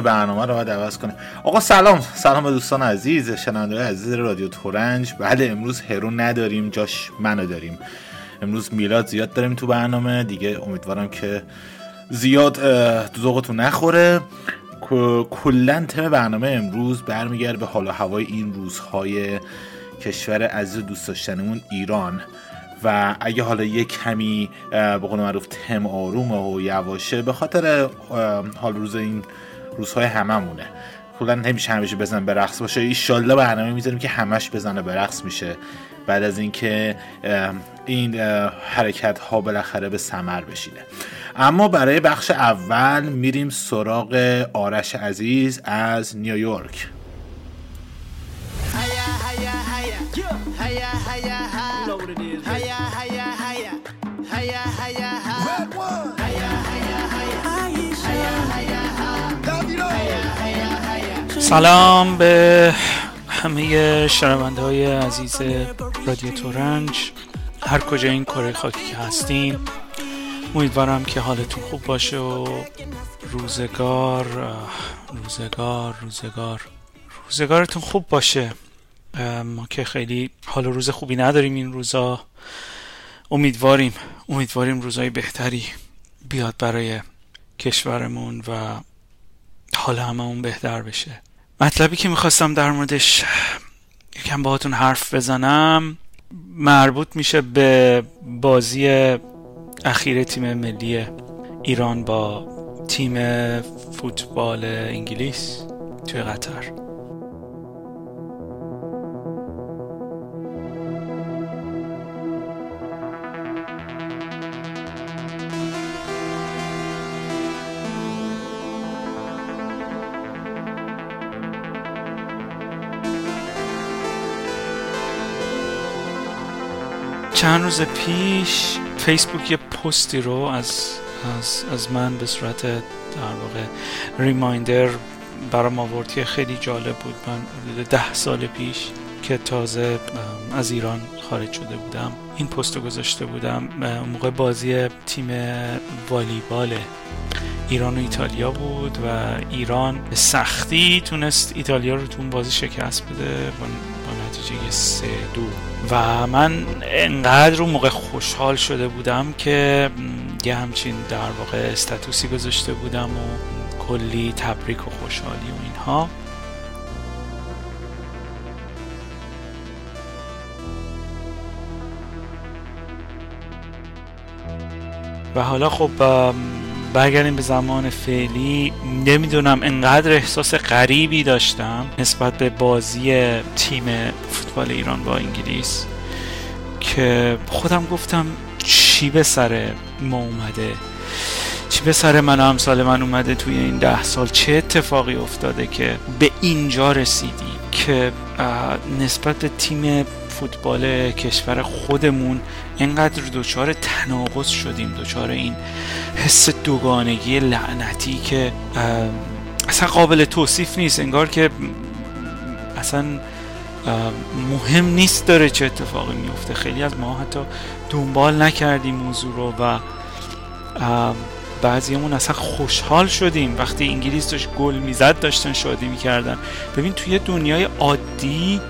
برنامه رو باید عوض کنه. آقا سلام. سلام به دوستان عزیز شنونده عزیز رادیو تورنج. بله امروز هرو نداریم جاش منو داریم. امروز میلاد زیاد داریم تو برنامه. دیگه امیدوارم که زیاد ذوقتون نخوره. کلا تم برنامه امروز برمیگرده به حال و هوای این روزهای کشور عزیز دوست داشتنمون ایران. و اگه حالا یک کمی به قول معروف تم آرومه و یواشه به خاطر حال روز این روزهای هممونه. کلا نمیشه همیشه بزن به رقص باشه. ایشالله برنامه می‌ذاریم که همش بزنه به رقص میشه. بعد از اینکه این حرکت ها بالاخره به سمر بشینه. اما برای بخش اول میریم سراغ آرش عزیز از نیویورک. سلام به همه شنونده های عزیز رادیو تورنج. هر کجا این کره خاکی که هستین امیدوارم که حالتون خوب باشه و روزگار روزگار روزگار روزگارتون خوب باشه. ما که خیلی حال روز خوبی نداریم این روزا. امیدواریم امیدواریم روزای بهتری بیاد برای کشورمون و حال هممون بهتر بشه. مطلبی که می‌خواستم در موردش یکم باهاتون حرف بزنم مربوط میشه به بازی اخیر تیم ملی ایران با تیم فوتبال انگلیس توی قطر. چند روز پیش فیسبوک یه پستی رو از از, از من به صورت در واقع ریمایندر برام آورد که خیلی جالب بود. من ده سال پیش که تازه از ایران خارج شده بودم این پست رو گذاشته بودم. موقع بازی تیم والیبال ایران و ایتالیا بود و ایران به سختی تونست ایتالیا رو تو اون بازی شکست بده. نتیجه سه دو. و من انقدر اون موقع خوشحال شده بودم که یه همچین در واقع استاتوسی گذاشته بودم و کلی تبریک و خوشحالی و اینها. و حالا خب برگردیم به زمان فعلی. نمی‌دونم انقدر احساس غریبی داشتم نسبت به بازی تیم فوتبال ایران با انگلیس که خودم گفتم چی به سر ما اومده؟ چی به سر من و امثال من اومده توی این ده سال؟ چه اتفاقی افتاده که به اینجا رسیدیم که نسبت به تیم فوتبال کشور خودمون اینقدر دچار تناقض شدیم دچار این حس دوگانگی لعنتی که اصلا قابل توصیف نیست انگار که اصلا مهم نیست داره چه اتفاقی میفته. خیلی از ما حتی دنبال نکردیم موضوع رو و بعضیمون اصلا خوشحال شدیم. وقتی انگلیس داشت گل می‌زد داشتن شادی می‌کردن. ببین توی دنیای عادی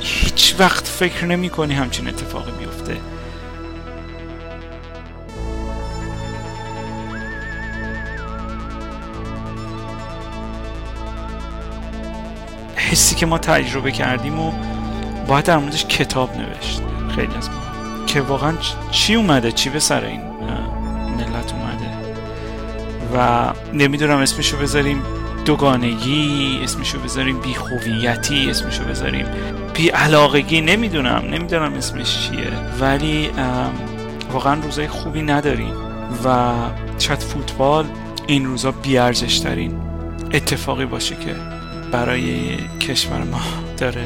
هیچ وقت فکر نمی کنی همچین اتفاقی بیفته. حسی که ما تجربه کردیم و باید در موردش کتاب نوشت. خیلی از ما. که واقعا چی اومده؟ چی به سر این ملت اومده؟ و نمی‌دونم اسمشو بذاریم دوگانگی اسمشو بذاریم بیخویتی اسمشو بذاریم بی علاقگی نمی‌دونم نمی‌دونم اسمش چیه. ولی واقعا روزای خوبی نداریم و شاید فوتبال این روزا بیارزش ترین اتفاقی باشه که برای کشور ما داره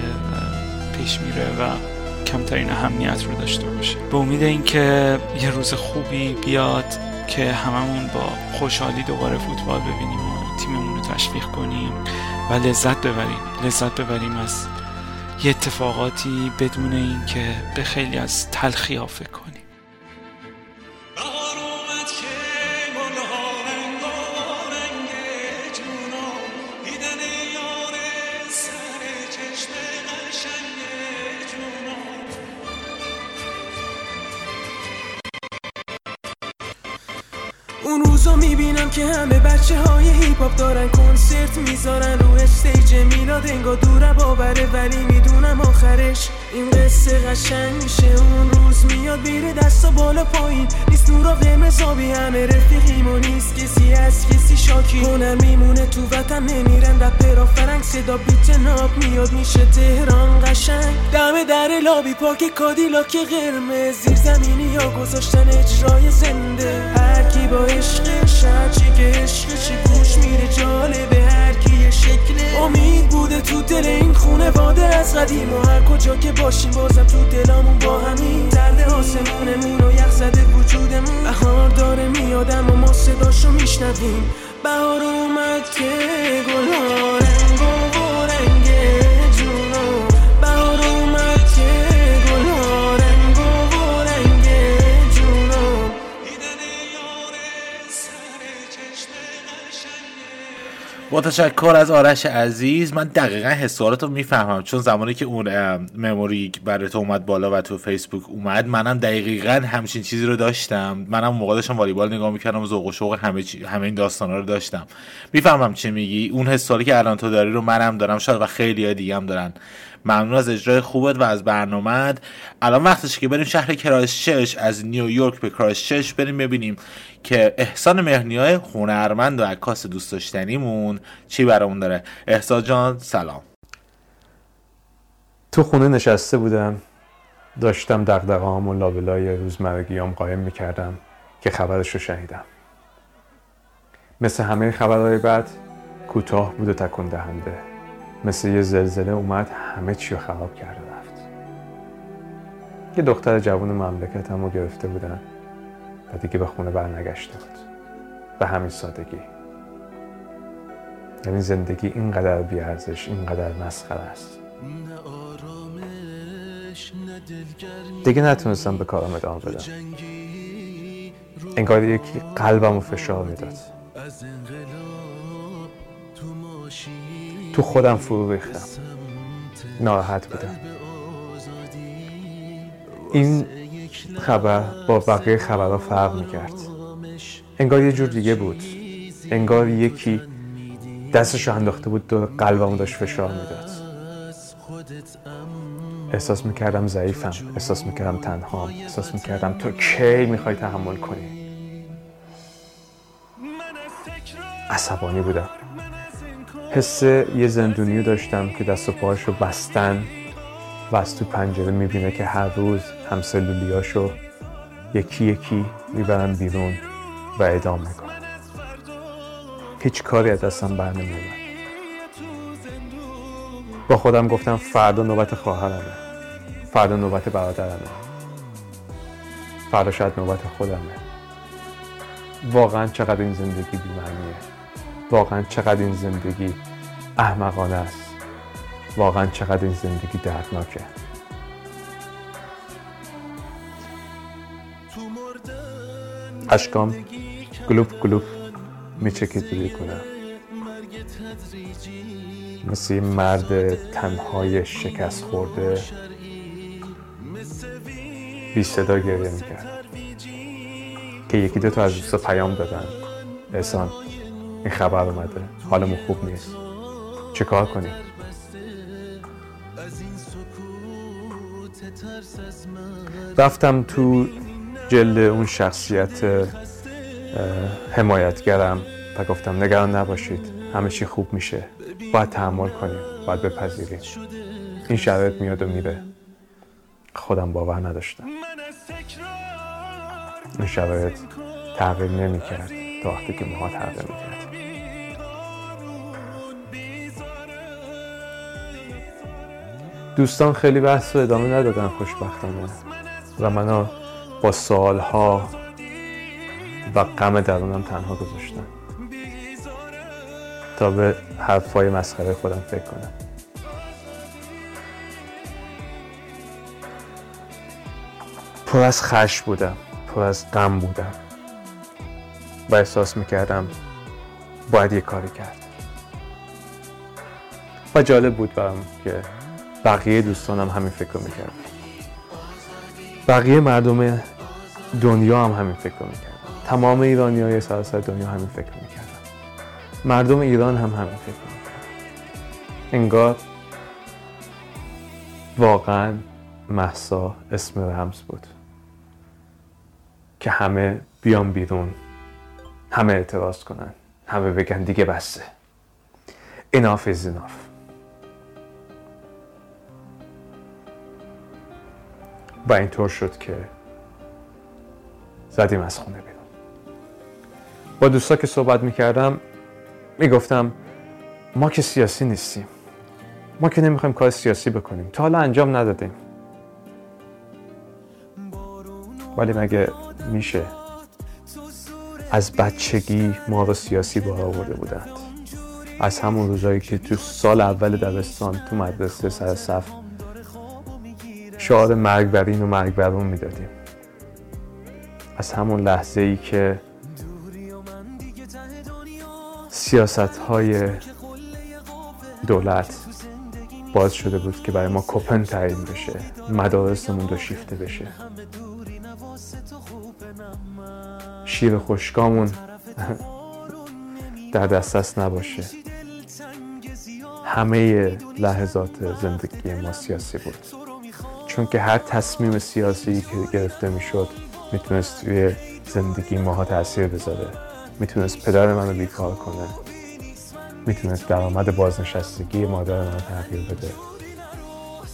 پیش میره و کمترین اهمیت رو داشته باشه. به امید اینکه یه روز خوبی بیاد که هممون با خوشحالی دوباره فوتبال ببینیم و تیممون رو تشویق کنیم و لذت ببریم. لذت ببریم از یه اتفاقاتی بدون اینکه به خیلی از تلخی ها فکر کنیم که همه بچه های هیپ هاپ دارن کنسرت می‌ذارن. رو استیج میلاد انگا دوره باوره ولی می‌دونم آخرش این قصه قشنگ میشه. اون روز میاد بیره دستا بالا پایین. نیست نورا قرمز آبی همه رفیقیم و نیست کسی از کسی شاکی. هنر میمونه تو وطن نمیرن رپرا فرنگ صدا بیت ناب میاد میشه تهران قشنگ. دم در لابی پاک کادیلاک قرمز. زیر زمینی یا گذاشتن اجرای زنده. هر کی با عشقش هرچی که عشقشی گوش میره جالبه هر کی یه شکل. امید بوده تو دل این خونه واده از قدیم و هر کجا که باشیم بازم تو دلامون با همین. درد آسمونمون و یخ زده وجودمون. بهار داره میادم و ما صداشو میشنویم. بهار اومد که با تشکر از آرش عزیز. من دقیقا حسات رو می‌فهمم چون زمانی که اون memory برای تو اومد بالا و تو فیسبوک اومد منم دقیقا همچین چیزی رو داشتم. منم موقع داشتم والیبال نگاه می‌کردم و ذوق و شوق همه, چی... همه این داستانا رو داشتم. می‌فهمم چه میگی. اون حسایی که الان تو داری رو منم دارم. شاید و خیلی دیگه هم دارن ممنون از اجرای خوبت و از برنامه الان وقتشه که بریم شهر کرایستچرچ از نیویورک به کرایستچرچ بریم ببینیم که احسان مهنیای هنرمند و عکاس دوست داشتنیمون چی برامون داره. احسان جان سلام. تو خونه نشسته بودم. داشتم دقدقه هم و لابلای روزمرگیام قایم می‌کردم که خبرش رو شنیدم. مثل همه خبرهای بعد کوتاه بود و تکون دهنده. مثل یه زلزله اومد همه چی رو خراب کرده رفت. یه دختر جوان مملکت هم رو گرفته بودن و دیگه به خونه برنگشته بود. به همین سادگی. یعنی زندگی اینقدر بیارزش اینقدر مسخره است. دیگه نتونستم به کارم ادامه بدم. انگار یکی قلبم رو فشار می‌داد. تو خودم فرو ریختم. ناراحت بودم. این خبر با بقیه خبرها فرق می‌کرد. انگار یه جور دیگه بود. انگار یکی دستش رو انداخته بود دور قلبم داشت فشار می‌داد. احساس می‌کردم ضعیفم احساس می‌کردم تنها احساس می‌کردم تو کی می‌خوای تحمل کنی؟ عصبانی بودم. حس یه زندونی داشتم که دست و پاهاش رو بستن. و از تو پنجره می‌بینه که هر روز همسلولیاشو یکی یکی می‌برن بیرون و اعدام می‌کنن. هیچ کاری از دستم بر با خودم گفتم فردا نوبت خواهرمه. فردا نوبت برادرمه. فردا شاید نوبت خودمه. واقعا چقدر این زندگی بیمعنیه. واقعا چقدر این زندگی احمقانه است. واقعا چقدر این زندگی دردناکه. اشکام گلوب گلوب میچکید روی کنم مثل مرد تنهای شکست خورده. بی صدا گریه می‌کرد. که یکی دو تا از دوستا پیام دادن. احسان. این خبر اومده. حالمون خوب نیست. چه کار کنیم؟ رفتم تو جلد اون شخصیت حمایتگرم و گفتم نگران نباشید همه چی خوب میشه. باید تحمل کنیم باید بپذیریم. این شرایط میاد و میره. خودم باور نداشتم. این شرایط تغییر نمی‌کرد تا وقتی که ماها تغییر می‌کرد. دوستان خیلی بحث رو ادامه ندادن خوشبختانه. و منو با سالها و غم درونم تنها گذاشتن. تا به حرفای مسخره خودم فکر کنم. پر از خش بودم پر از غم بودم. و احساس می‌کردم باید یه کاری کرد. و جالب بود برام که بقیه دوستانم همین فکر می‌کردن. بقیه مردم دنیا هم همین فکر می‌کردن. تمام ایرانی های سراسر دنیا همین فکر می‌کردن. مردم ایران هم همین فکر می‌کردن. انگار واقعا محسا اسم رمز بود که همه بیان بیرون همه اعتراض کنن همه بگن دیگه بسته enough is enough. و اینطور شد که زدیم از خونه بیرون. با دوستا که صحبت می‌کردم می‌گفتم ما که سیاسی نیستیم. ما که نمی‌خوایم کار سیاسی بکنیم. تا حالا انجام ندادیم. ولی مگه میشه از بچگی ما رو سیاسی بار آورده بودند؟ از همون روزایی که تو سال اول دبستان تو مدرسه سر صف شعار مرگ بر این و مرگ بر اون می‌دادیم. از همون لحظه ای که سیاست های دولت باز شده بود که برای ما کپن تعیین بشه مدارسمون دو شیفته بشه. شیر خشکامون در دسترس نباشه. همه لحظات زندگی ما سیاسی بود. چون که هر تصمیم سیاسی که گرفته می‌شد می‌تونست توی زندگی ماها تاثیر بذاره. می‌تونست پدر منو بیکار کنه. می‌تونست درآمد بازنشستگی مادر من تغییر بده.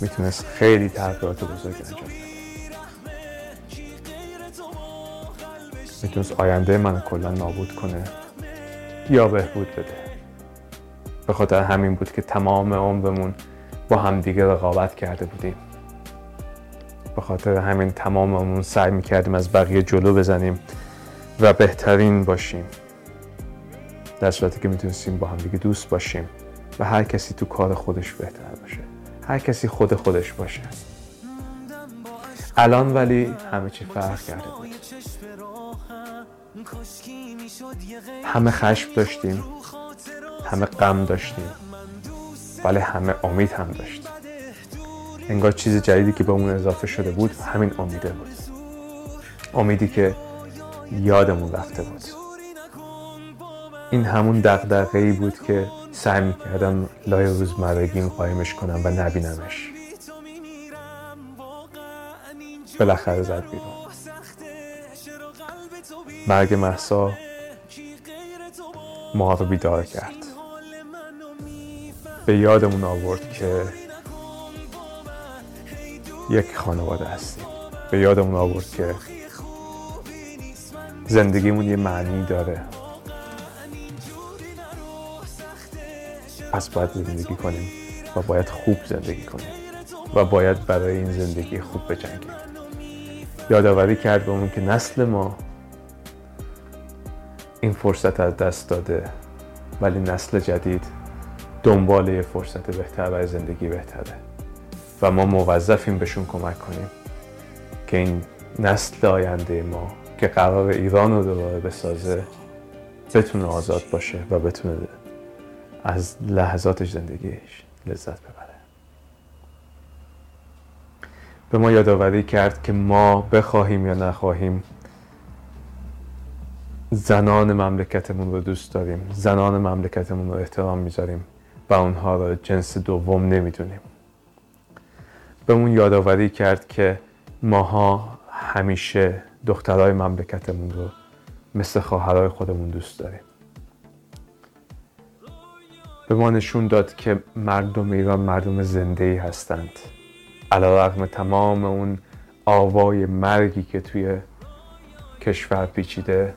می‌تونست خیلی تغییرات بزرگ انجام بده. می‌تونست آینده من کلا نابود کنه یا بهبود بده. به خاطر همین بود که تمام عمرمون با همدیگه رقابت کرده بودیم. به خاطر همین تماممون سعی می‌کردیم از بقیه جلو بزنیم و بهترین باشیم. در صورتی که می‌تونستیم با همدیگه دوست باشیم و هر کسی تو کار خودش بهتر باشه. هر کسی خود خودش باشه. الان ولی همه چی فرق کرده بود. همه خشم داشتیم همه غم داشتیم ولی همه امید هم داشتیم. انگار چیز جدیدی که به اون اضافه شده بود همین امیده بود. امیدی که یادمون رفته بود. این همون دقدقه بود که سعی می‌کردم لای روزمرگیم قایمش کنم و نبینمش. بالاخره زد بیرون. مرگ محسا ما رو بیدار کرد. به یادمون آورد که یک خانواده هستیم به یادمون آورد که زندگیمون یه معنی داره. پس باید زندگی کنیم و باید خوب زندگی کنیم و باید برای این زندگی خوب بجنگیم. یادآوری کرد به که نسل ما این فرصت از دست داده ولی نسل جدید دنبال یه فرصت بهتر برای زندگی بهتره. و ما موظفیم بهشون کمک کنیم که این نسل آینده ما که قرار ایران رو دوباره بسازه بتونه آزاد باشه و بتونه از لحظات زندگیش لذت ببره. به ما یادآوری کرد که ما بخواهیم یا نخواهیم زنان مملکتمون رو دوست داریم زنان مملکتمون رو احترام می‌ذاریم و اونها رو جنس دوم نمی‌دونیم. بهمون یادآوری کرد که ماها همیشه دخترای مملکتمون رو مثل خواهرای خودمون دوست داریم به ما نشون داد که مردم ایران مردم زنده ای هستند علا رقم تمام اون آوای مرگی که توی کشور پیچیده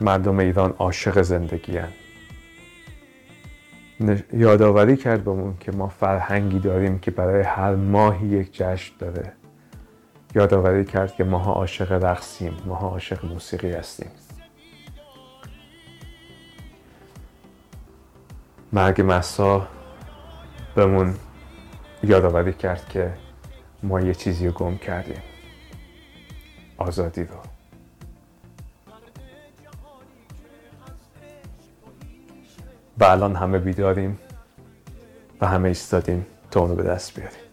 مردم ایران عاشق زندگی هن. یادآوری کرد بهمون که ما فرهنگی داریم که برای هر ماهی یک جشن داره. یادآوری کرد که ماها عاشق رقصیم ماها عاشق موسیقی هستیم. مرگ مسا بهمون یادآوری کرد که ما یه چیزی رو گم کردیم. آزادی رو. و الان همه بیداریم و همه ایستادیم تا اونو به دست بیاریم.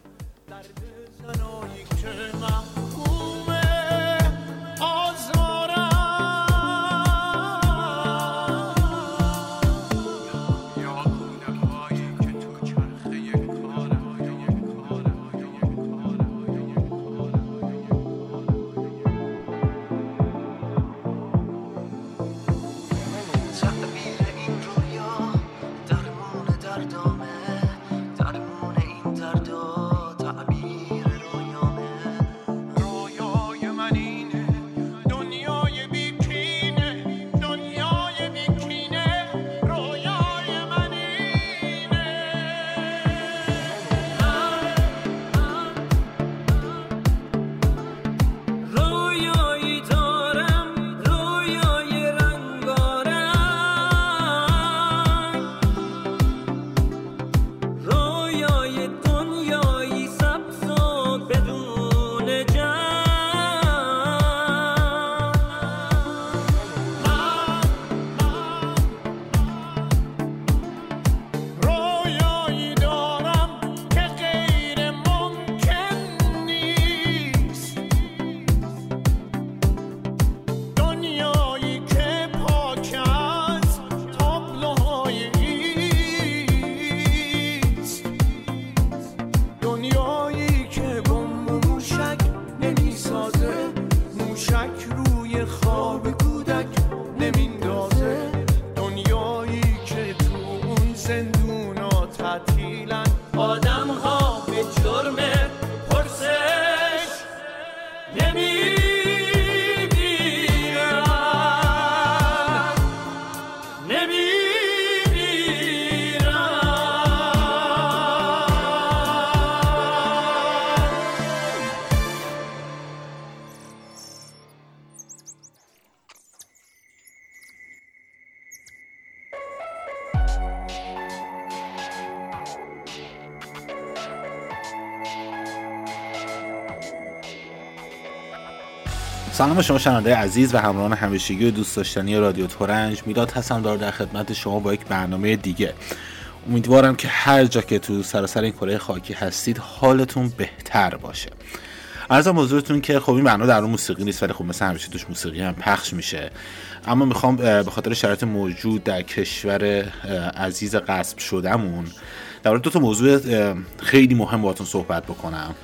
سلام شما شنونده عزیز و همراهان همیشگی و دوست داشتنی رادیو تورنج. میلاد هستم دار در خدمت شما با یک برنامه دیگه. امیدوارم که هر جا که تو سراسر این کره خاکی هستید حالتون بهتر باشه. ارزم حضورتون که خب این برنامه در اون موسیقی نیست ولی خب مثل همیشه توش موسیقی هم پخش میشه. اما می‌خوام به خاطر شرایط موجود در کشور عزیز قصب شدهمون در دو تا موضوع خیلی مهم باهاتون صحبت بکنم.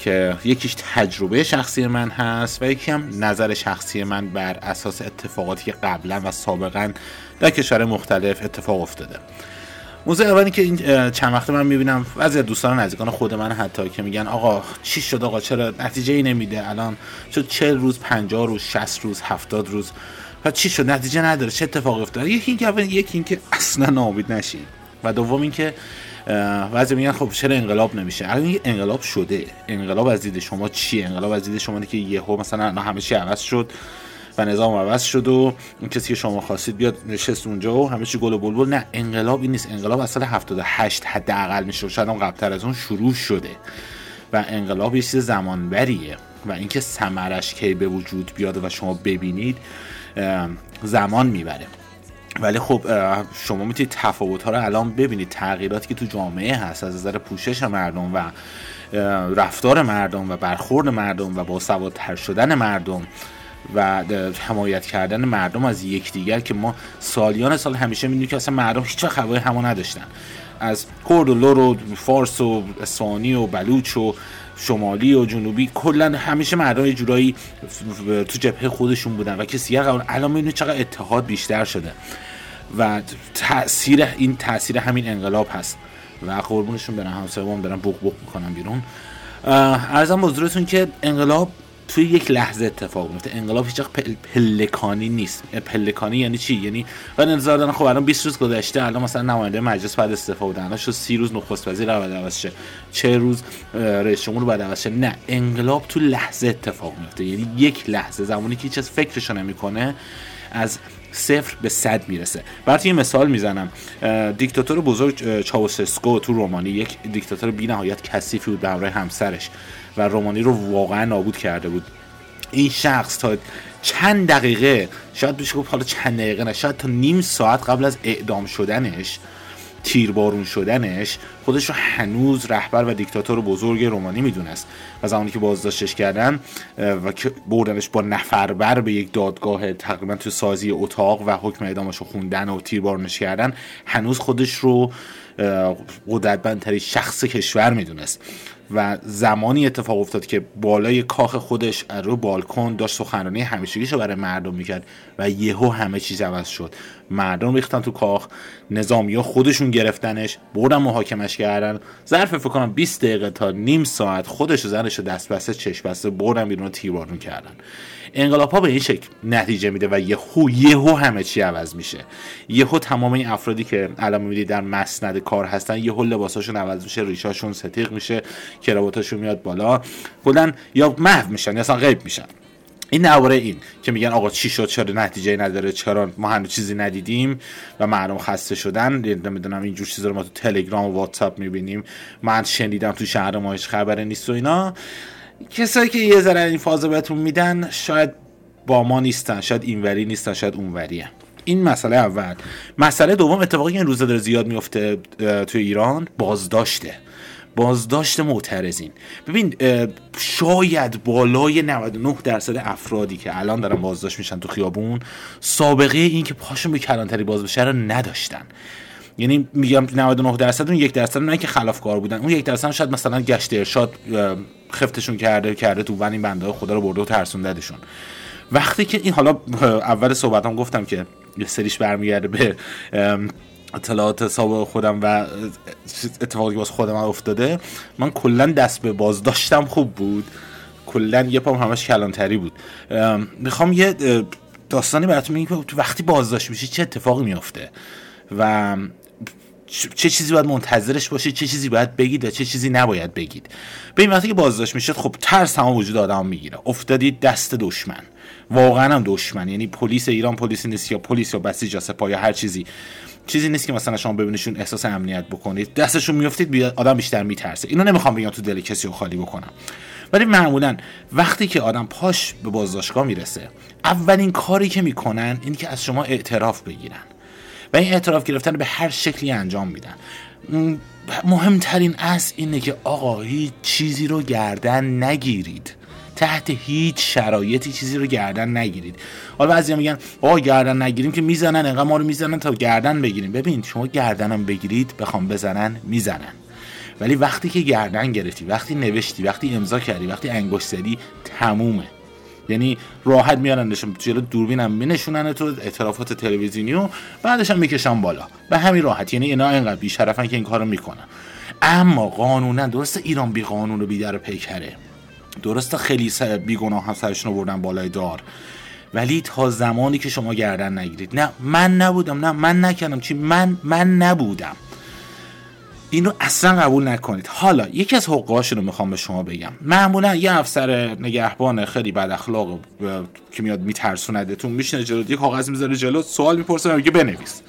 که یکیش تجربه شخصی من هست و یکی هم نظر شخصی من بر اساس اتفاقاتی که قبلا و سابقا در کشور مختلف اتفاق افتاده. موضوع اولی که این چند وقت من می‌بینم بعضی از دوستان نزدیکان خود من حتی که میگن آقا چی شد آقا؟ چرا نتیجه ای نمیده؟ الان شد 40 روز 50 روز 60 روز 70 روز. و چی شد؟ نتیجه نداره. چه اتفاقی افتاد یکی اینکه یکی اینکه اصلا ناامید نشید و دوم اینکه بعضی میگن خب چرا انقلاب نمیشه؟ الان انقلاب شده. انقلاب از دید شما چیه؟ انقلاب از دید شما که یهو مثلا همه چی عوض شد و نظام عوض شد و اون کسی که شما خواستید بیاد نشست اونجا و همه چی گل و بلبل. نه انقلاب این نیست انقلاب اصلا 78 حداقل میشه شاید هم قبلتر از اون شروع شده. و انقلاب یه چیز زمانبریه و اینکه ثمرش کی به وجود بیاد و شما ببینید زمان می‌بره. ولی خب شما می‌تونید تفاوت ها رو الان ببینید تغییراتی که تو جامعه هست از نظر پوشش مردم و رفتار مردم و برخورد مردم و با سوادتر شدن مردم و حمایت کردن مردم از یکدیگر که ما سالیان سال همیشه می‌دونیم که اصلا مردم هیچ هوای همو نداشتن. از کرد و لور و فارس و اسفانی و بلوچ و شمالی و جنوبی کلا همیشه مردم یه جورایی تو جبهه خودشون بودن و کسی قبل الان می‌بینید چقدر اتحاد بیشتر شده. و تاثیر این تاثیر همین انقلاب هست و قربونشون برن همسایه‌ام دارن بوق بوق می‌کنن بیرون. ارزم حضورتون که انقلاب توی یک لحظه اتفاق میفته انقلاب هیچ پل، پلکانی نیست. پلکانی یعنی چی؟ یعنی و انتظار دارن خب الان 20 روز گذشته الان مثلا نماینده مجلس بعد استعفا بودن الان شد 30 روز نخست وزیر بعد عوض شه. چه روز رئیس جمهور بعد عوض شه. نه انقلاب تو لحظه اتفاق میفته یعنی یک لحظه زمانی که هیچ از فکرشو نمی‌کنه از صفر به صد می‌رسه. برای یه مثال می‌زنم. دیکتاتور بزرگ چاوسسکو تو رومانی یک دیکتاتور بی نهایت کثیفی بود به همراه همسرش. و رومانی رو واقعا نابود کرده بود. این شخص تا چند دقیقه شاید بشه گفت حالا چند دقیقه نه شاید تا نیم ساعت قبل از اعدام شدنش تیربارون شدنش خودش رو هنوز رهبر و دیکتاتور بزرگ رومانی می‌دونست. و زمانی که بازداشتش کردن و بردنش با نفربر به یک دادگاه تقریبا تو سازی اتاق و حکم اعدامش رو خوندن و تیربارونش کردن هنوز خودش رو قدرتمندترین شخص کشور می‌دونست. و زمانی اتفاق افتاد که بالای کاخ خودش رو بالکن داشت سخنرانی همیشگیشو برای مردم می‌کرد و یهو همه چیز عوض شد. مردم ریختن تو کاخ نظامی ها خودشون گرفتنش بردن محاکمش کردن. ظرف فکر کنم 20 دقیقه تا نیم ساعت خودش و زنش رو دست بسته چشم بسته بردن بیرون تیربارون کردن انقلاب ها به این شکل نتیجه میده و یهو یهو همه چی عوض میشه. یهو تمام این افرادی که الان می‌بینید در مسند کار هستن یهو لباساشون عوض میشه ریشاشون ستیق میشه. کراواتاشون میاد بالا کلا یا محو میشن یا اصلا غیب میشن. این درباره این که میگن آقا چی شد چرا نتیجه نداره چرا ما هنوز چیزی ندیدیم و مردم خسته شدن. نمی‌دونم اینجور چیزا رو ما تو تلگرام و واتساپ می‌بینیم. من شنیدم تو شهر ما هیچ خبری نیست و اینا. کسایی که یه ذره این فاز بهتون میدن شاید با ما نیستن شاید اینوری نیستن شاید اونوریه. این مسئله اول. مسئله دوم اتفاقی این روزا داره زیاد میفته توی ایران بازداشته. بازداشت معترضین. ببین شاید بالای 99 درصد افرادی که الان دارن بازداشت میشن تو خیابون سابقه این که پاشون به کلانتری باز بشه رو نداشتن. یعنی میگم 99 درصد اون یک درصد نه که خلافکار بودن اون یک درصد شاید مثلا گشت ارشاد خفتشون کرده کرده تو ون این بنده خدا رو برده و ترسوندهشون وقتی که این حالا اول صحبتام گفتم که یه سریش برمیگرده به اطلاعات سابق خودم و اتفاقی باز خودم افتاده من کلا دست به بازداشتم خوب بود. کلا یه پام همش کلانتری بود. می‌خوام یه داستانی براتون میگم که وقتی بازداشت میشی چه اتفاقی میافته و چه چیزی باید منتظرش باشید چه چیزی باید بگید و چه چیزی نباید بگید. به این وقتی که بازداشت می‌شد خب ترس تمام وجود آدم می‌گیره. افتادید دست دشمن. واقعا هم دشمن یعنی پلیس ایران پلیسی نیست یا پلیس یا بسیج یا سپاه یا هر چیزی. چیزی نیست که مثلا شما ببینیشون احساس امنیت بکنید. دستشون میافتید آدم بیشتر میترسه. اینو نمی‌خوام بگم تو دل کسی رو خالی بکنم. ولی معمولا وقتی که آدم پاش به بازداشتگاه می‌رسه اولین کاری که می‌کنن این که از شما اعتراف بگیرن. و این اعتراف گرفتن به هر شکلی انجام میدن. مهمترین اصل اینه که آقا هیچ چیزی رو گردن نگیرید. تحت هیچ شرایطی چیزی رو گردن نگیرید. حالا بعضیا میگن آقا گردن نگیریم که می‌زنن انقدر ما رو می‌زنن تا گردن بگیریم. ببین شما گردنم بگیرید بخوام بزنن می‌زنن. ولی وقتی که گردن گرفتی وقتی نوشتی وقتی امضا کردی وقتی انگشت زدی تمومه. یعنی راحت میارنشون جلو دوربینم مینشونن تو اعترافات تلویزیونی و بعدش هم می‌کشن بالا. به همین راحت. یعنی اینا اینقدر بیشرفن که این کارو می‌کنن. اما قانونا درست ایران بی قانون و بی در پیکره. درست خیلی بیگناه هم سرشون بردن بالای دار. ولی تا زمانی که شما گردن نگیرید. نه من نبودم نه من نکردم. چی؟ من من نبودم. اینو اصلا قبول نکنید. حالا یکی از حقوقاشون رو می‌خوام به شما بگم. معمولا یه افسر نگهبان خیلی بد اخلاق که میاد میترسوندتون میشینه جلو یه کاغذ می‌ذاره جلو سوال می‌پرسه میگه بنویس.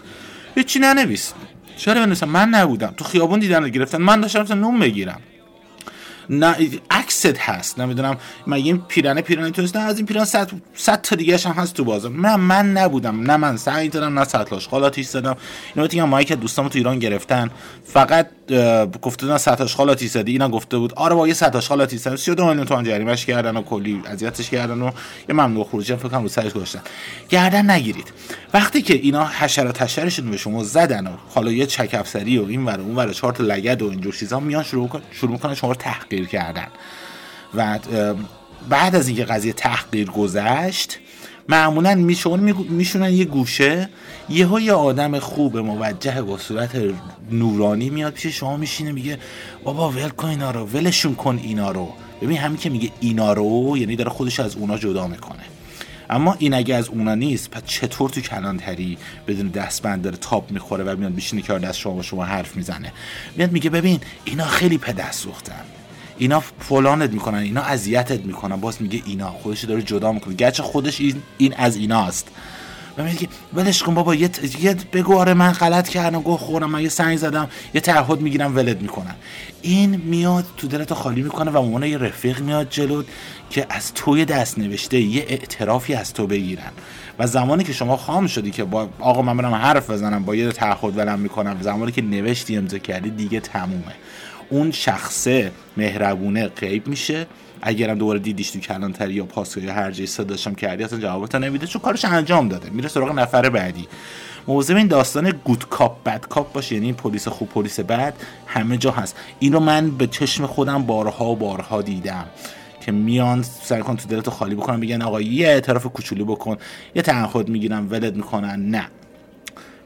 هیچی ننویس. چرا بنویسم؟ من نبودم. تو خیابون دیدن گرفتن. من داشتم نون بگیرم نه عکست هست. نمی‌دونم من این پیرنه پیرنه تو نه از این پیران صد, صد تا دیگه هم هست تو بازار. نه من نبودم نه من سعی دادم نه سطل آشغالاتی زدم. اینو میگم ما که دوستامو تو ایران گرفتن. فقط گفته بودن سطل آشغالاتی زدی. اینا گفته بود آره با یه سطل آشغالاتی زدم 32 میلیون تومان جریمهش کردن و کلی اذیتش کردن و یه ممنوع خروجی فکر کنم رو سرش گذاشتن. گردن نگیرید. وقتی که اینا حشرات حشرشون به شما زدن و حالا یه چک افسری و این ور اون ور چهار تا لگد و اینجور چیزا میان شروع شروع می‌کنن شما رو تحقیر کردن. و بعد از اینکه قضیه تحقیر گذشت معمولا میشون میشونن یه گوشه یهو یه آدم خوب موجه با صورت نورانی میاد پیش شما میشینه میگه بابا ول کن اینا رو ولشون کن اینا رو. ببین همین که میگه اینا رو یعنی داره خودش از اونا جدا می‌کنه. اما این اگه از اونا نیست پس چطور تو کلانتری بدون دستبند داره تاپ می‌خوره و میاد میشینه که دست شما با شما حرف می‌زنه؟ میاد میگه ببین اینا خیلی پدست سوختن. اینا فلانت می‌کنن اینا اذیتت می‌کنن. باز میگه اینا خودش داره جدا می‌کنه. گرچه خودش این, این از ایناست. و میگه ولش کن بابا یه, یه بگو آره من غلط کردم گوه خورم من یه سنگ زدم یه تعهد می‌گیرم ولت می‌کنن. این میاد تو دلتو خالی می‌کنه و عنوان یه رفیق میاد جلو که از توی دست نوشته یه اعترافی از تو بگیرن. و زمانی که شما خام شدی که با آقا من برم حرف بزنم با یه تعهد ولم می‌کنم زمانی که نوشتی امضا کردی دیگه تمومه. اون شخصه مهربونه غیب میشه. اگرم دوباره دیدیش تو کلانتری یا پاسکو یا هر جایی صداشم کردی اصلا جوابت نمیده چون کارش انجام داده. میره سراغ نفر بعدی. موضوع این داستان گود کاپ بد کاپ باشه یعنی پلیس خوب پلیس بد همه جا هست. اینو من به چشم خودم بارها و بارها دیدم که میان سر کن تو دلتو خالی بکنن میگن آقا یه اعتراف کوچولو بکن یه تعهد می‌گیرن ولد می‌کنن. نه.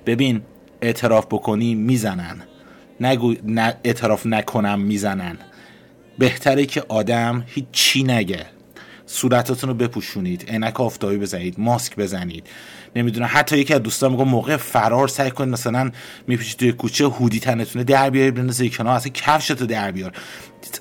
ببین اعتراف بکنی می‌زنن. نگو نه اعتراف نکنم می‌زنن. بهتره که آدم هیچ چی نگه. صورتاتون رو بپوشونید عینک آفتابی بزنید ماسک بزنید. نمی‌دونم حتی یکی از دوستان میگه موقع فرار سعی کنید مثلا میپیچید توی کوچه هودی تنتونه در بیاری بندازی کنار اصلا کفشت رو در بیار.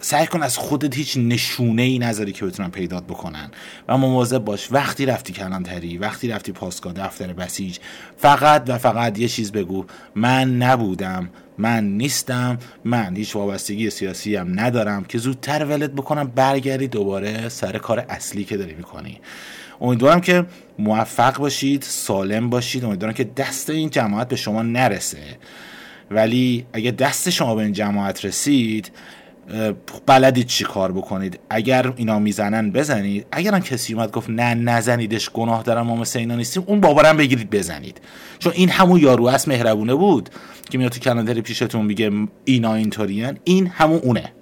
سعی کن از خودت هیچ نشونه ای نذاری که بتونن پیدات بکنن. و مواظب باش. وقتی رفتی کلانتری وقتی رفتی پاسگاه دفتر بسیج فقط و فقط یه چیز بگو. من نبودم من نیستم. من هیچ وابستگی سیاسی هم ندارم که زودتر ولت بکنم برگردی دوباره سر کار اصلی که داری می‌کنی. امیدوارم که موفق باشید سالم باشید. امیدوارم که دست این جماعت به شما نرسه. ولی اگه دست شما به این جماعت رسید بلدید چی کار بکنید؟ اگر اینا می‌زنن بزنید. اگر کسی اومد گفت نه نزنیدش گناه دارم ما مثل اینا نیستیم اون بابارم بگیرید بزنید. چون این همون یارو است مهربونه بود که میاد تو کلندر پیشتون میگه اینا اینطورین این همون اونه.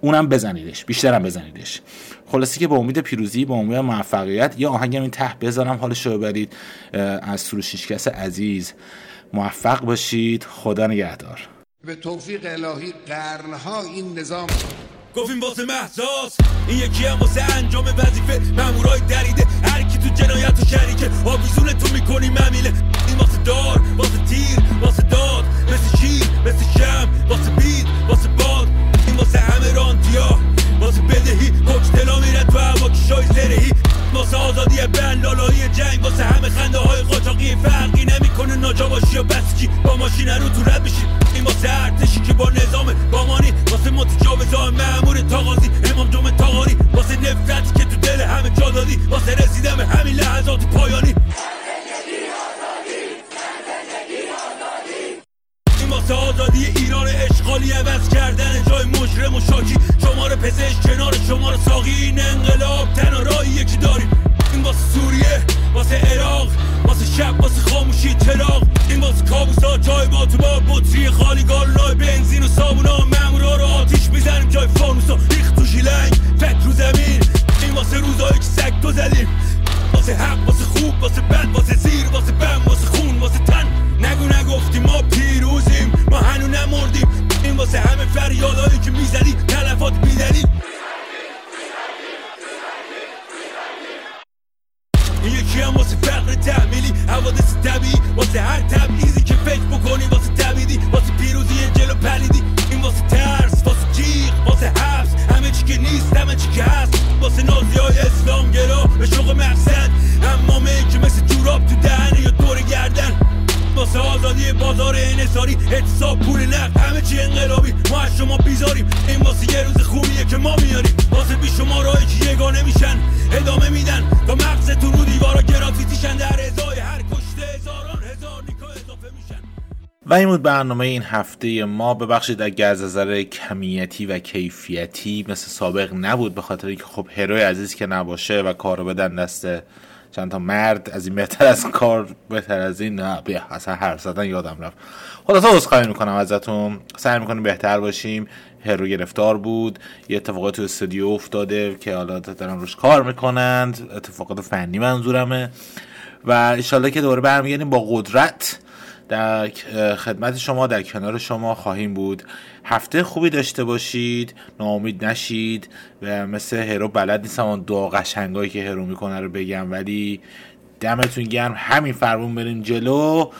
اونم بزنیدش بیشترم بزنیدش. خلاصی که با امید پیروزی با امید موفقیت یه آهنگم این ته بذارم حالش رو برید از سروش کس عزیز. موفق باشید. خدا نگهدار. به توفیق الهی قرنها این نظام گفتیم واسه محساس این یکی هم واسه انجام وظیفه. مامورای دریده. هر کی تو جنایت و شریکه. آویزون تو می‌کنی ممیله این حق واسه خوب واسه بد واسه زیر واسه بم واسه خون واسه تن نگو نگفتی ما پیروزیم ما هنو نمردیم این واسه همه فریادایی که می‌زدی تلفات بیدنی این یکی هم واسه فقر تحمیلی حوادث طبیعی واسه هر تبعیزی بازار انصاری اعتصاب پول نقد همه چی انقلابی. ما از شما بیزاریم. این واسه یه روز خوبیه که ما میاریم. واسه بی شما راهی که یگانه میشن. ادامه میدن. تا مغزتون رو دیوارا گرافیتیشن در ازای هر کشته هزاران هزار نیکا اضافه میشن. و این بود برنامه این هفته ما ببخشید اگر از نظر کمیتی و کیفیتی مثل سابق نبود به خاطر اینکه خب هروی عزیز که نباشه و کارو بدن دست چند تا مرد از این بهتر از کار بهتر از این نه بیا اصلا هر زدن یادم رفت. خلاصا عذرخواهی می‌کنم ازتون. سعی می‌کنیم بهتر باشیم. هرو گرفتار بود. یه اتفاقات تو استودیو افتاده که حالا دارن روش کار می‌کنند. اتفاقات فنی منظورمه. و انشالله که دوباره برمیگردیم با قدرت. در خدمت شما در کنار شما خواهیم بود. هفته خوبی داشته باشید ناامید نشید و مثل هرو بلد نیستم اون دو قشنگایی که هرو می‌کنه رو بگم ولی دمتون گرم. همین فرمون بریم جلو.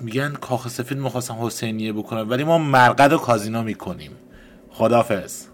میگن کاخ سفید می‌خواستم حسینیه بکنم ولی ما مرقد و کازینو می‌کنیم. خدافز